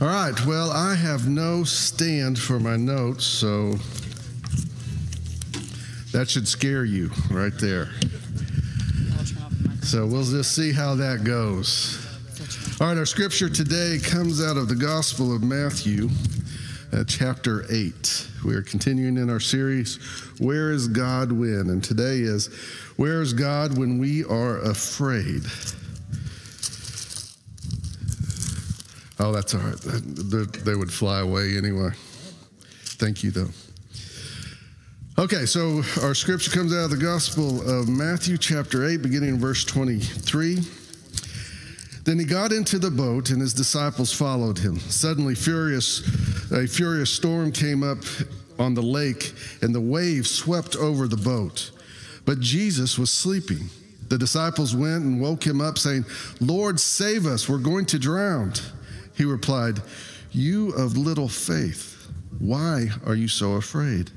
All right, well, I have no stand for my notes, so that should scare you right there. So we'll just see how that goes. All right, our scripture today comes out of the Gospel of Matthew, uh, chapter 8. We are continuing in our series, Where is God When? And today is, Where is God when we are afraid? Oh, that's all right. They would fly away anyway. Thank you, though. Okay, so our scripture comes out of the Gospel of Matthew, chapter 8, beginning in verse 23. Then he got into the boat, and his disciples followed him. Suddenly, furious, a furious storm came up on the lake, and the waves swept over the boat. But Jesus was sleeping. The disciples went and woke him up, saying, Lord, save us, we're going to drown. He replied, You of little faith, why are you so afraid?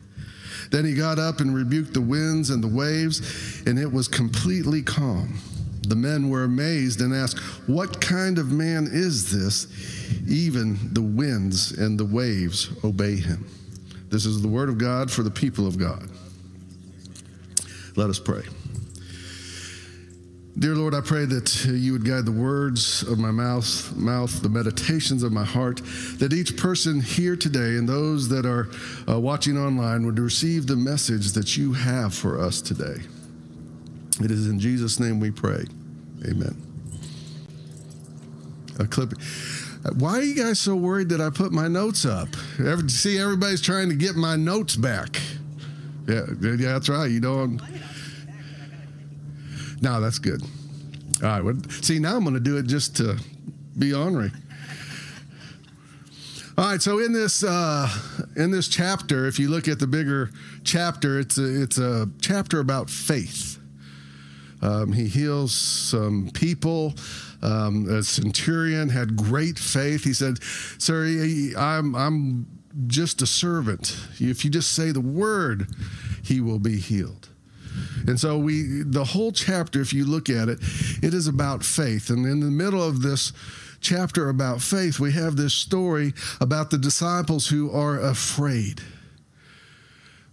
Then he got up and rebuked the winds and the waves, and it was completely calm. The men were amazed and asked, What kind of man is this? Even the winds and the waves obey him. This is the word of God for the people of God. Let us pray. Dear Lord, I pray that you would guide the words of my mouth, mouth, the meditations of my heart, that each person here today and those that are uh, watching online would receive the message that you have for us today. It is in Jesus' name we pray. Amen. A clip. Why are you guys so worried that I put my notes up? Ever, see, everybody's trying to get my notes back. Yeah, yeah, that's right. You know, no, that's good. All right. Well, see, now I'm going to do it just to be ornery. All right. So in this uh, in this chapter, if you look at the bigger chapter, it's a, it's a chapter about faith. Um, he heals some people. Um, a centurion had great faith. He said, "Sir, I'm I'm just a servant. If you just say the word, he will be healed." And so we the whole chapter if you look at it it is about faith. And in the middle of this chapter about faith we have this story about the disciples who are afraid.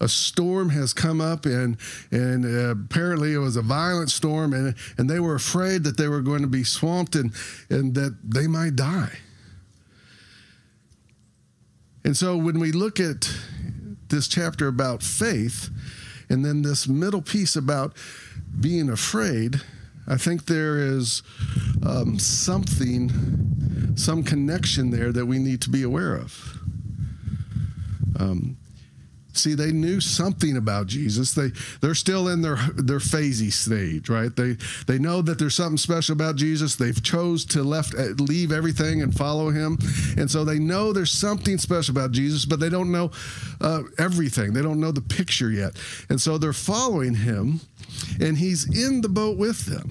A storm has come up and and uh, apparently it was a violent storm and and they were afraid that they were going to be swamped and and that they might die. And so when we look at this chapter about faith and then this middle piece about being afraid, I think there is um, something, some connection there that we need to be aware of. Um, See, they knew something about Jesus. They they're still in their their phasey stage, right? They they know that there's something special about Jesus. They've chose to left uh, leave everything and follow him, and so they know there's something special about Jesus, but they don't know uh, everything. They don't know the picture yet, and so they're following him, and he's in the boat with them.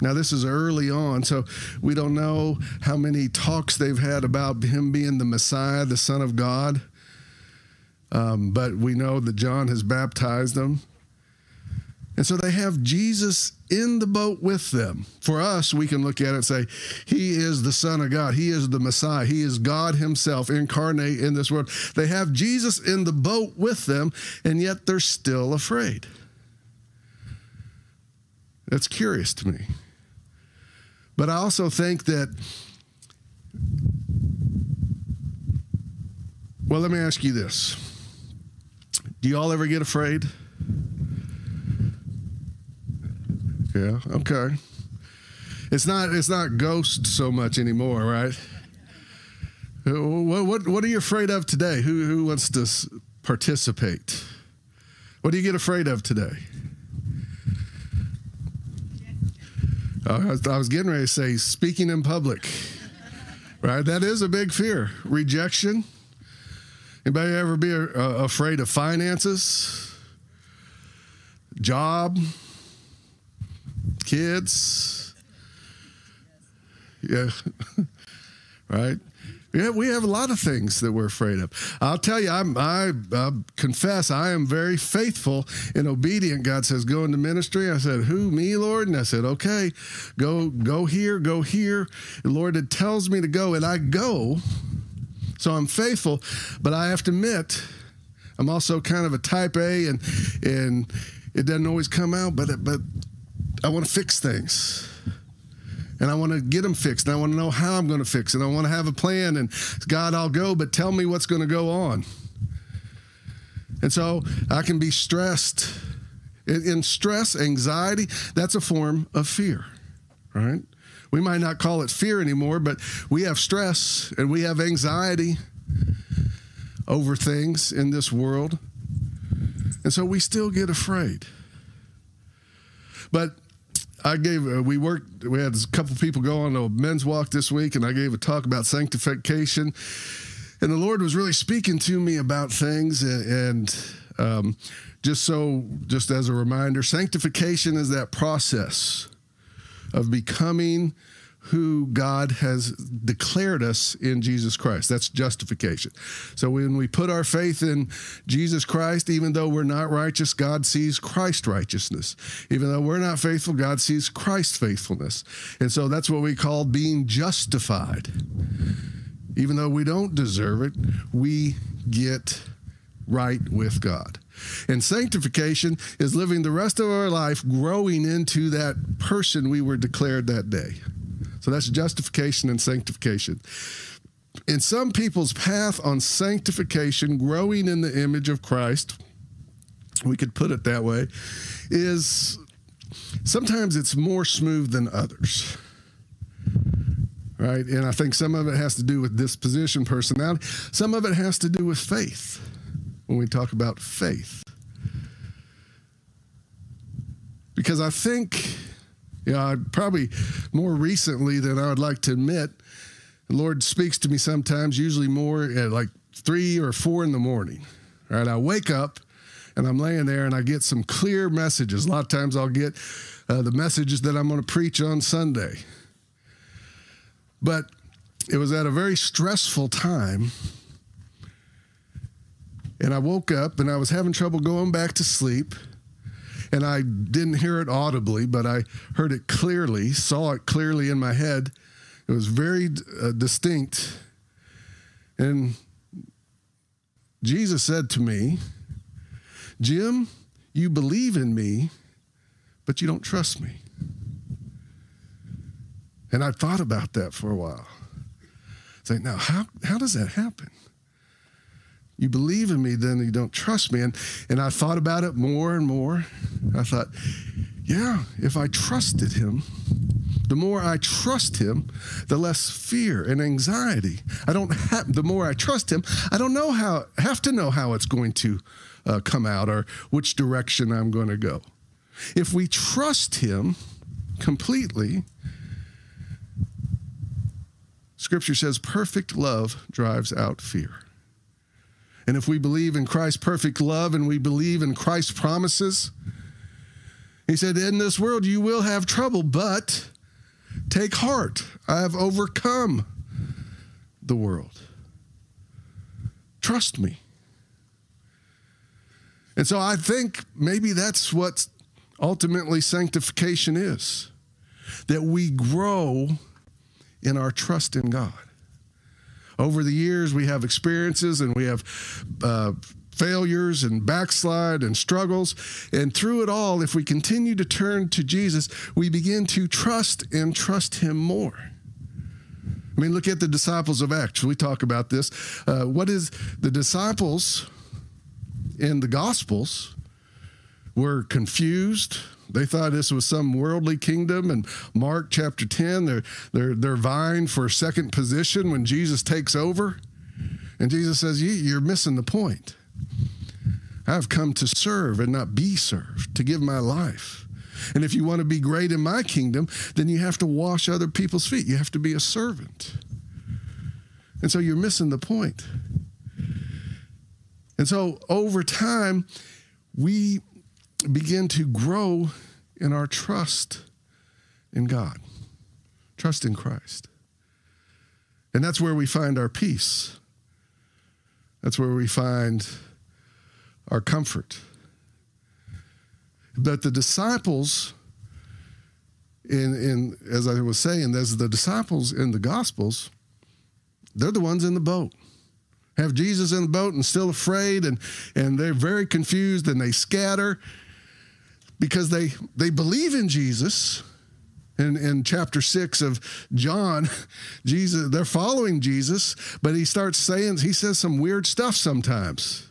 Now, this is early on, so we don't know how many talks they've had about him being the Messiah, the Son of God. Um, but we know that John has baptized them. And so they have Jesus in the boat with them. For us, we can look at it and say, He is the Son of God. He is the Messiah. He is God Himself incarnate in this world. They have Jesus in the boat with them, and yet they're still afraid. That's curious to me. But I also think that, well, let me ask you this do y'all ever get afraid? Yeah, okay. It's not it's not ghost so much anymore, right? What what what are you afraid of today? Who who wants to participate? What do you get afraid of today? I was getting ready to say speaking in public, right? That is a big fear. Rejection Anybody ever be uh, afraid of finances, job, kids? Yeah, right. Yeah, we have a lot of things that we're afraid of. I'll tell you, I'm, I, I confess I am very faithful and obedient. God says, go into ministry. I said, who, me, Lord? And I said, okay, go, go here, go here. And Lord, it tells me to go, and I go So I'm faithful, but I have to admit, I'm also kind of a type A, and and it doesn't always come out. But but I want to fix things, and I want to get them fixed. And I want to know how I'm going to fix it. I want to have a plan. And God, I'll go, but tell me what's going to go on. And so I can be stressed. In, in stress, anxiety, that's a form of fear, right? We might not call it fear anymore, but we have stress and we have anxiety over things in this world. And so we still get afraid. But I gave, uh, we worked, we had a couple people go on a men's walk this week, and I gave a talk about sanctification. And the Lord was really speaking to me about things. And, um, just so, just as a reminder, sanctification is that process of becoming who God has declared us in Jesus Christ. That's justification. So when we put our faith in Jesus Christ, even though we're not righteous, God sees Christ righteousness. Even though we're not faithful, God sees Christ faithfulness. And so that's what we call being justified. Even though we don't deserve it, we get right with God. And sanctification is living the rest of our life growing into that person we were declared that day. So that's justification and sanctification. In some people's path on sanctification, growing in the image of Christ, we could put it that way, is sometimes it's more smooth than others. Right? And I think some of it has to do with disposition, personality. Some of it has to do with faith when we talk about faith. Because I think you know, probably more recently than I would like to admit, the Lord speaks to me sometimes, usually more at like three or four in the morning. Right? I wake up and I'm laying there and I get some clear messages. A lot of times I'll get uh, the messages that I'm going to preach on Sunday. But it was at a very stressful time. And I woke up and I was having trouble going back to sleep and I didn't hear it audibly, but I heard it clearly, saw it clearly in my head. It was very uh, distinct. And Jesus said to me, Jim, you believe in me, but you don't trust me. And I thought about that for a while. Say, now, how, how does that happen? You believe in me, then you don't trust me. And, and I thought about it more and more. I thought, yeah, if I trusted him, the more I trust him, the less fear and anxiety. I don't have, the more I trust him, I don't know how, have to know how it's going to uh, come out or which direction I'm going to go. If we trust him completely, scripture says perfect love drives out fear. And if we believe in Christ's perfect love and we believe in Christ's promises, he said, In this world you will have trouble, but take heart. I have overcome the world. Trust me. And so I think maybe that's what ultimately sanctification is that we grow in our trust in God over the years, we have experiences and we have uh, failures and backslide and struggles. And through it all, if we continue to turn to Jesus, we begin to trust and trust Him more. I mean, look at the disciples of Acts. We talk about this. Uh, what is the disciples in the Gospels were confused, they thought this was some worldly kingdom. And Mark chapter 10, they're, they're, they're vying for second position when Jesus takes over. And Jesus says, You're missing the point. I've come to serve and not be served, to give my life. And if you want to be great in my kingdom, then you have to wash other people's feet. You have to be a servant. And so you're missing the point. And so over time, we begin to grow in our trust in God, trust in Christ. And that's where we find our peace. That's where we find our comfort. But the disciples, in, in as I was saying, as the disciples in the Gospels, they're the ones in the boat. have Jesus in the boat and still afraid and, and they're very confused and they scatter because they, they believe in Jesus. In, in chapter six of John, Jesus, they're following Jesus, but he starts saying, he says some weird stuff sometimes.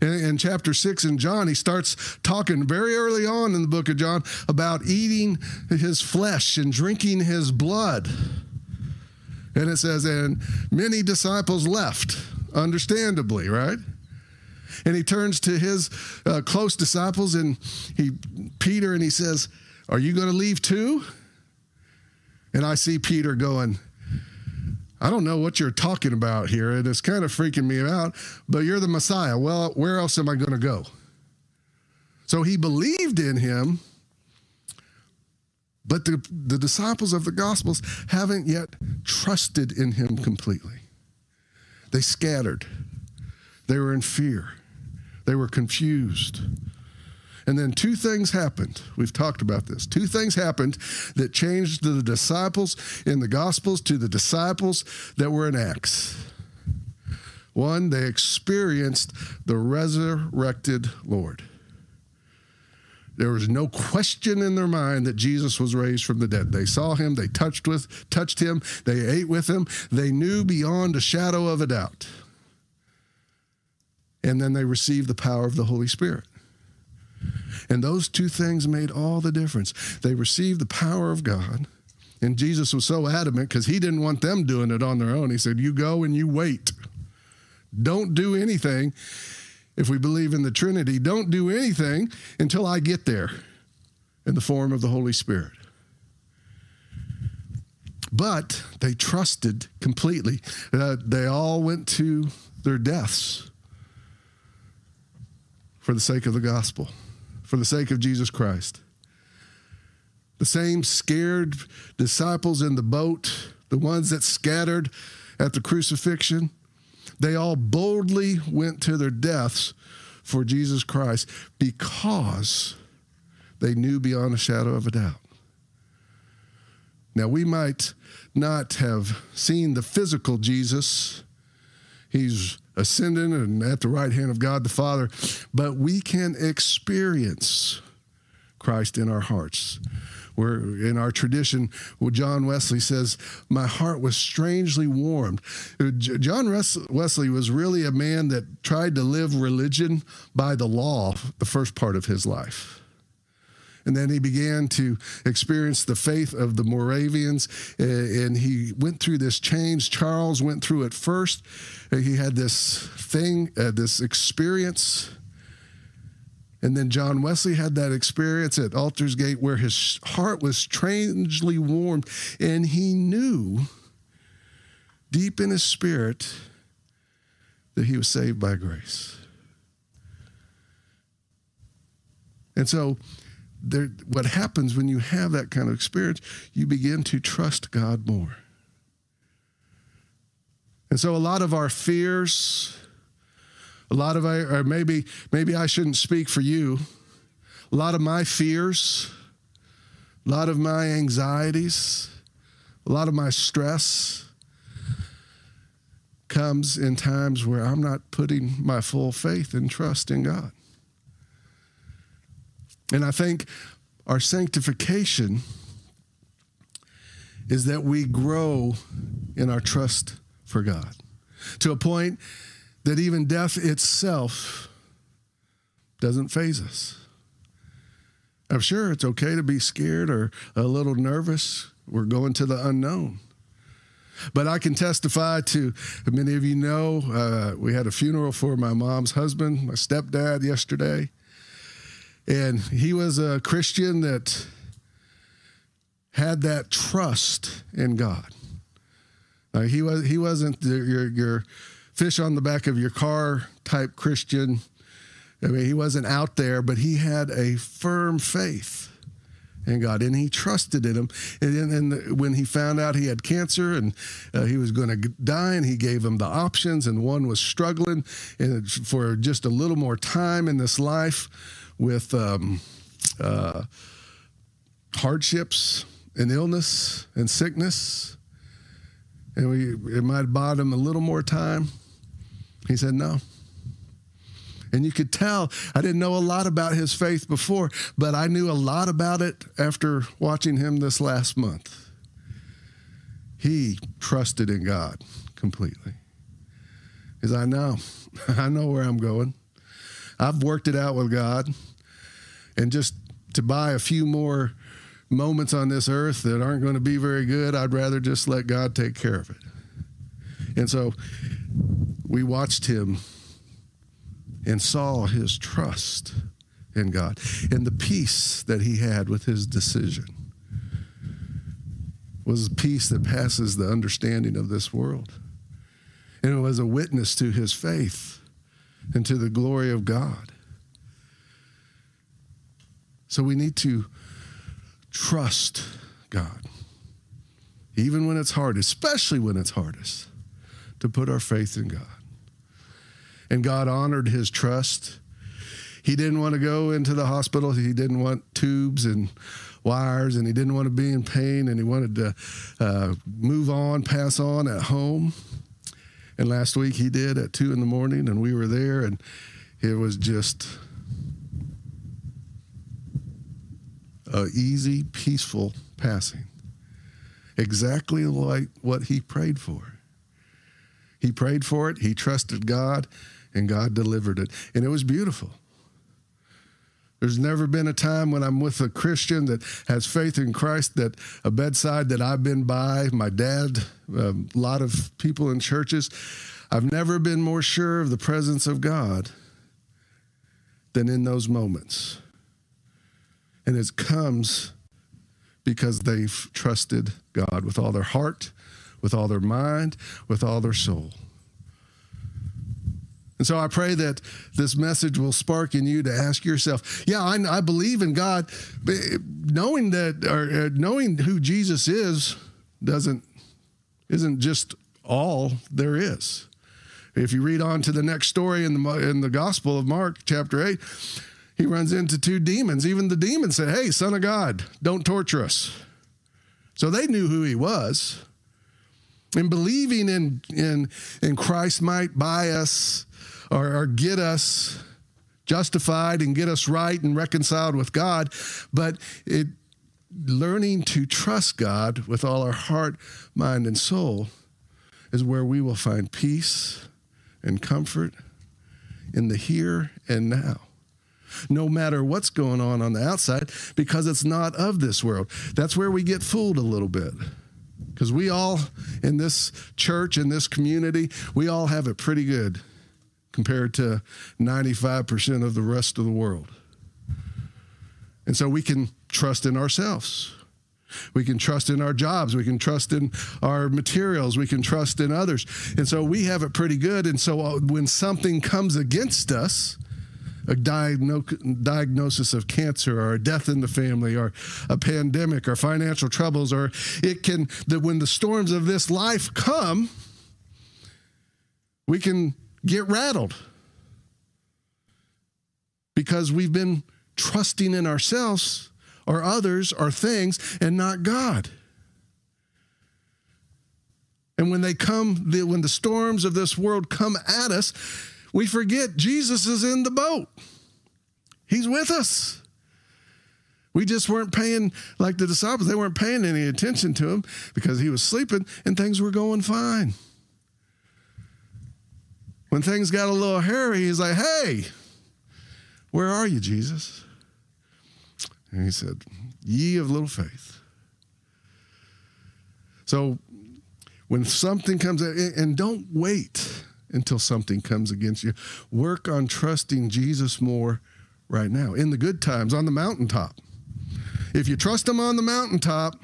In, in, chapter 6 in John, he starts talking very early on in the book of John about eating his flesh and drinking his blood. And it says, and many disciples left, understandably, right? And he turns to his uh, close disciples and he, Peter, and he says, Are you going to leave too? And I see Peter going, I don't know what you're talking about here, and it's kind of freaking me out, but you're the Messiah. Well, where else am I going to go? So he believed in him, but the, the disciples of the Gospels haven't yet trusted in him completely. They scattered, they were in fear, they were confused. And then two things happened. We've talked about this. Two things happened that changed the disciples in the Gospels to the disciples that were in Acts. One, they experienced the resurrected Lord. There was no question in their mind that Jesus was raised from the dead. They saw him, they touched with touched him, they ate with him, they knew beyond a shadow of a doubt. And then they received the power of the Holy Spirit. And those two things made all the difference. They received the power of God. And Jesus was so adamant because he didn't want them doing it on their own. He said, You go and you wait. Don't do anything. If we believe in the Trinity, don't do anything until I get there in the form of the Holy Spirit. But they trusted completely. Uh, they all went to their deaths for the sake of the gospel for the sake of Jesus Christ. The same scared disciples in the boat, the ones that scattered at the crucifixion, they all boldly went to their deaths for Jesus Christ because they knew beyond a shadow of a doubt. Now, we might not have seen the physical Jesus. He's ascending and at the right hand of God the Father, but we can experience Christ in our hearts. Where in our tradition, John Wesley says, My heart was strangely warmed. Uh, John Wesley was really a man that tried to live religion by the law the first part of his life. And then he began to experience the faith of the Moravians, uh, and he went through this change. Charles went through it first. Uh, he had this thing, uh, this experience. And then John Wesley had that experience at Aldersgate where his heart was strangely warmed, and he knew deep in his spirit that he was saved by grace. And so there, what happens when you have that kind of experience, you begin to trust God more. And so a lot of our fears, a lot of our, or maybe maybe I shouldn't speak for you. A lot of my fears, a lot of my anxieties, a lot of my stress comes in times where I'm not putting my full faith and trust in God. And I think our sanctification is that we grow in our trust for God to a point that even death itself doesn't phase us. I'm sure it's okay to be scared or a little nervous. We're going to the unknown. But I can testify to many of you know uh, we had a funeral for my mom's husband, my stepdad, yesterday. And he was a Christian that had that trust in God. He was he wasn't the, your your fish on the back of your car type Christian. I mean, he wasn't out there, but he had a firm faith in God, and he trusted in Him. And, and when he found out he had cancer and uh, he was going to die, and he gave him the options, and one was struggling and for just a little more time in this life with um, uh, hardships and illness and sickness. And we, it might have bought him a little more time. He said, No. And you could tell I didn't know a lot about his faith before, but I knew a lot about it after watching him this last month. He trusted in God completely. Because I know, I know where I'm going. I've worked it out with God. And just to buy a few more moments on this earth that aren't going to be very good, I'd rather just let God take care of it. And so we watched him and saw his trust in God and the peace that he had with his decision was a peace that passes the understanding of this world. And it was a witness to his faith and to the glory of God. So we need to trust God, even when it's hard, especially when it's hardest, to put our faith in God. And God honored his trust. He didn't want to go into the hospital, he didn't want tubes and wires, and he didn't want to be in pain, and he wanted to uh, move on, pass on at home. And last week he did at two in the morning, and we were there, and it was just a easy, peaceful passing. Exactly like what he prayed for. He prayed for it, he trusted God, and God delivered it. And it was beautiful. There's never been a time when I'm with a Christian that has faith in Christ that a bedside that I've been by, my dad, a lot of people in churches, I've never been more sure of the presence of God than in those moments. And it comes because they've trusted God with all their heart, with all their mind, with all their soul. And so I pray that this message will spark in you to ask yourself, yeah, I, I believe in God, but knowing that or uh, knowing who Jesus is doesn't isn't just all there is. If you read on to the next story in the in the Gospel of Mark, chapter eight, he runs into two demons. Even the demons said, "Hey, Son of God, don't torture us." So they knew who he was, and believing in in in Christ might buy us or, or get us justified and get us right and reconciled with God, but it learning to trust God with all our heart, mind, and soul is where we will find peace and comfort in the here and now. No matter what's going on on the outside, because it's not of this world. That's where we get fooled a little bit. Because we all in this church, in this community, we all have it pretty good compared to 95% of the rest of the world. And so we can trust in ourselves. We can trust in our jobs. We can trust in our materials. We can trust in others. And so we have it pretty good. And so uh, when something comes against us, a diagno- diagnosis of cancer or a death in the family or a pandemic or financial troubles, or it can, that when the storms of this life come, we can get rattled because we've been trusting in ourselves or others or things and not God. And when they come, when the storms of this world come at us, we forget Jesus is in the boat. He's with us. We just weren't paying, like the disciples, they weren't paying any attention to him because he was sleeping and things were going fine. When things got a little hairy, he's like, hey, where are you, Jesus? And he said, Ye of little faith. So when something comes, and don't wait until something comes against you. Work on trusting Jesus more right now, in the good times, on the mountaintop. If you trust him on the mountaintop,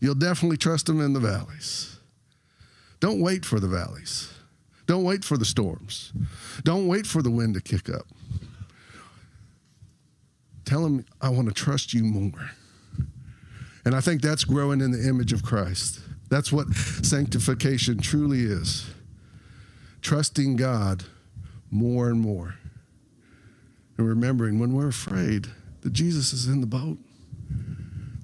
you'll definitely trust him in the valleys. Don't wait for the valleys. Don't wait for the storms. Don't wait for the wind to kick up. Tell him, I want to trust you more. And I think that's growing in the image of Christ. That's what sanctification truly is trusting God more and more. And remembering when we're afraid that Jesus is in the boat,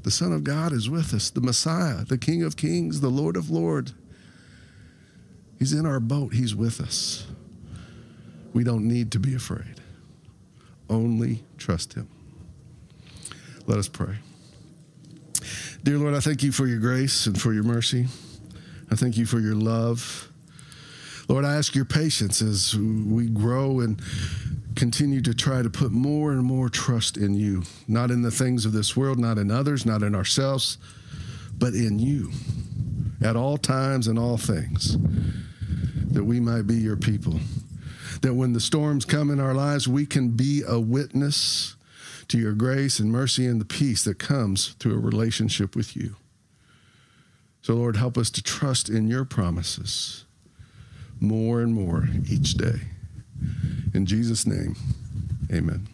the Son of God is with us, the Messiah, the King of Kings, the Lord of Lords. He's in our boat, He's with us. We don't need to be afraid. Only trust Him. Let us pray. Dear Lord, I thank you for your grace and for your mercy. I thank you for your love. Lord, I ask your patience as we grow and continue to try to put more and more trust in you, not in the things of this world, not in others, not in ourselves, but in you at all times and all things, that we might be your people. That when the storms come in our lives, we can be a witness to your grace and mercy and the peace that comes through a relationship with you. So, Lord, help us to trust in your promises more and more each day. In Jesus' name, amen.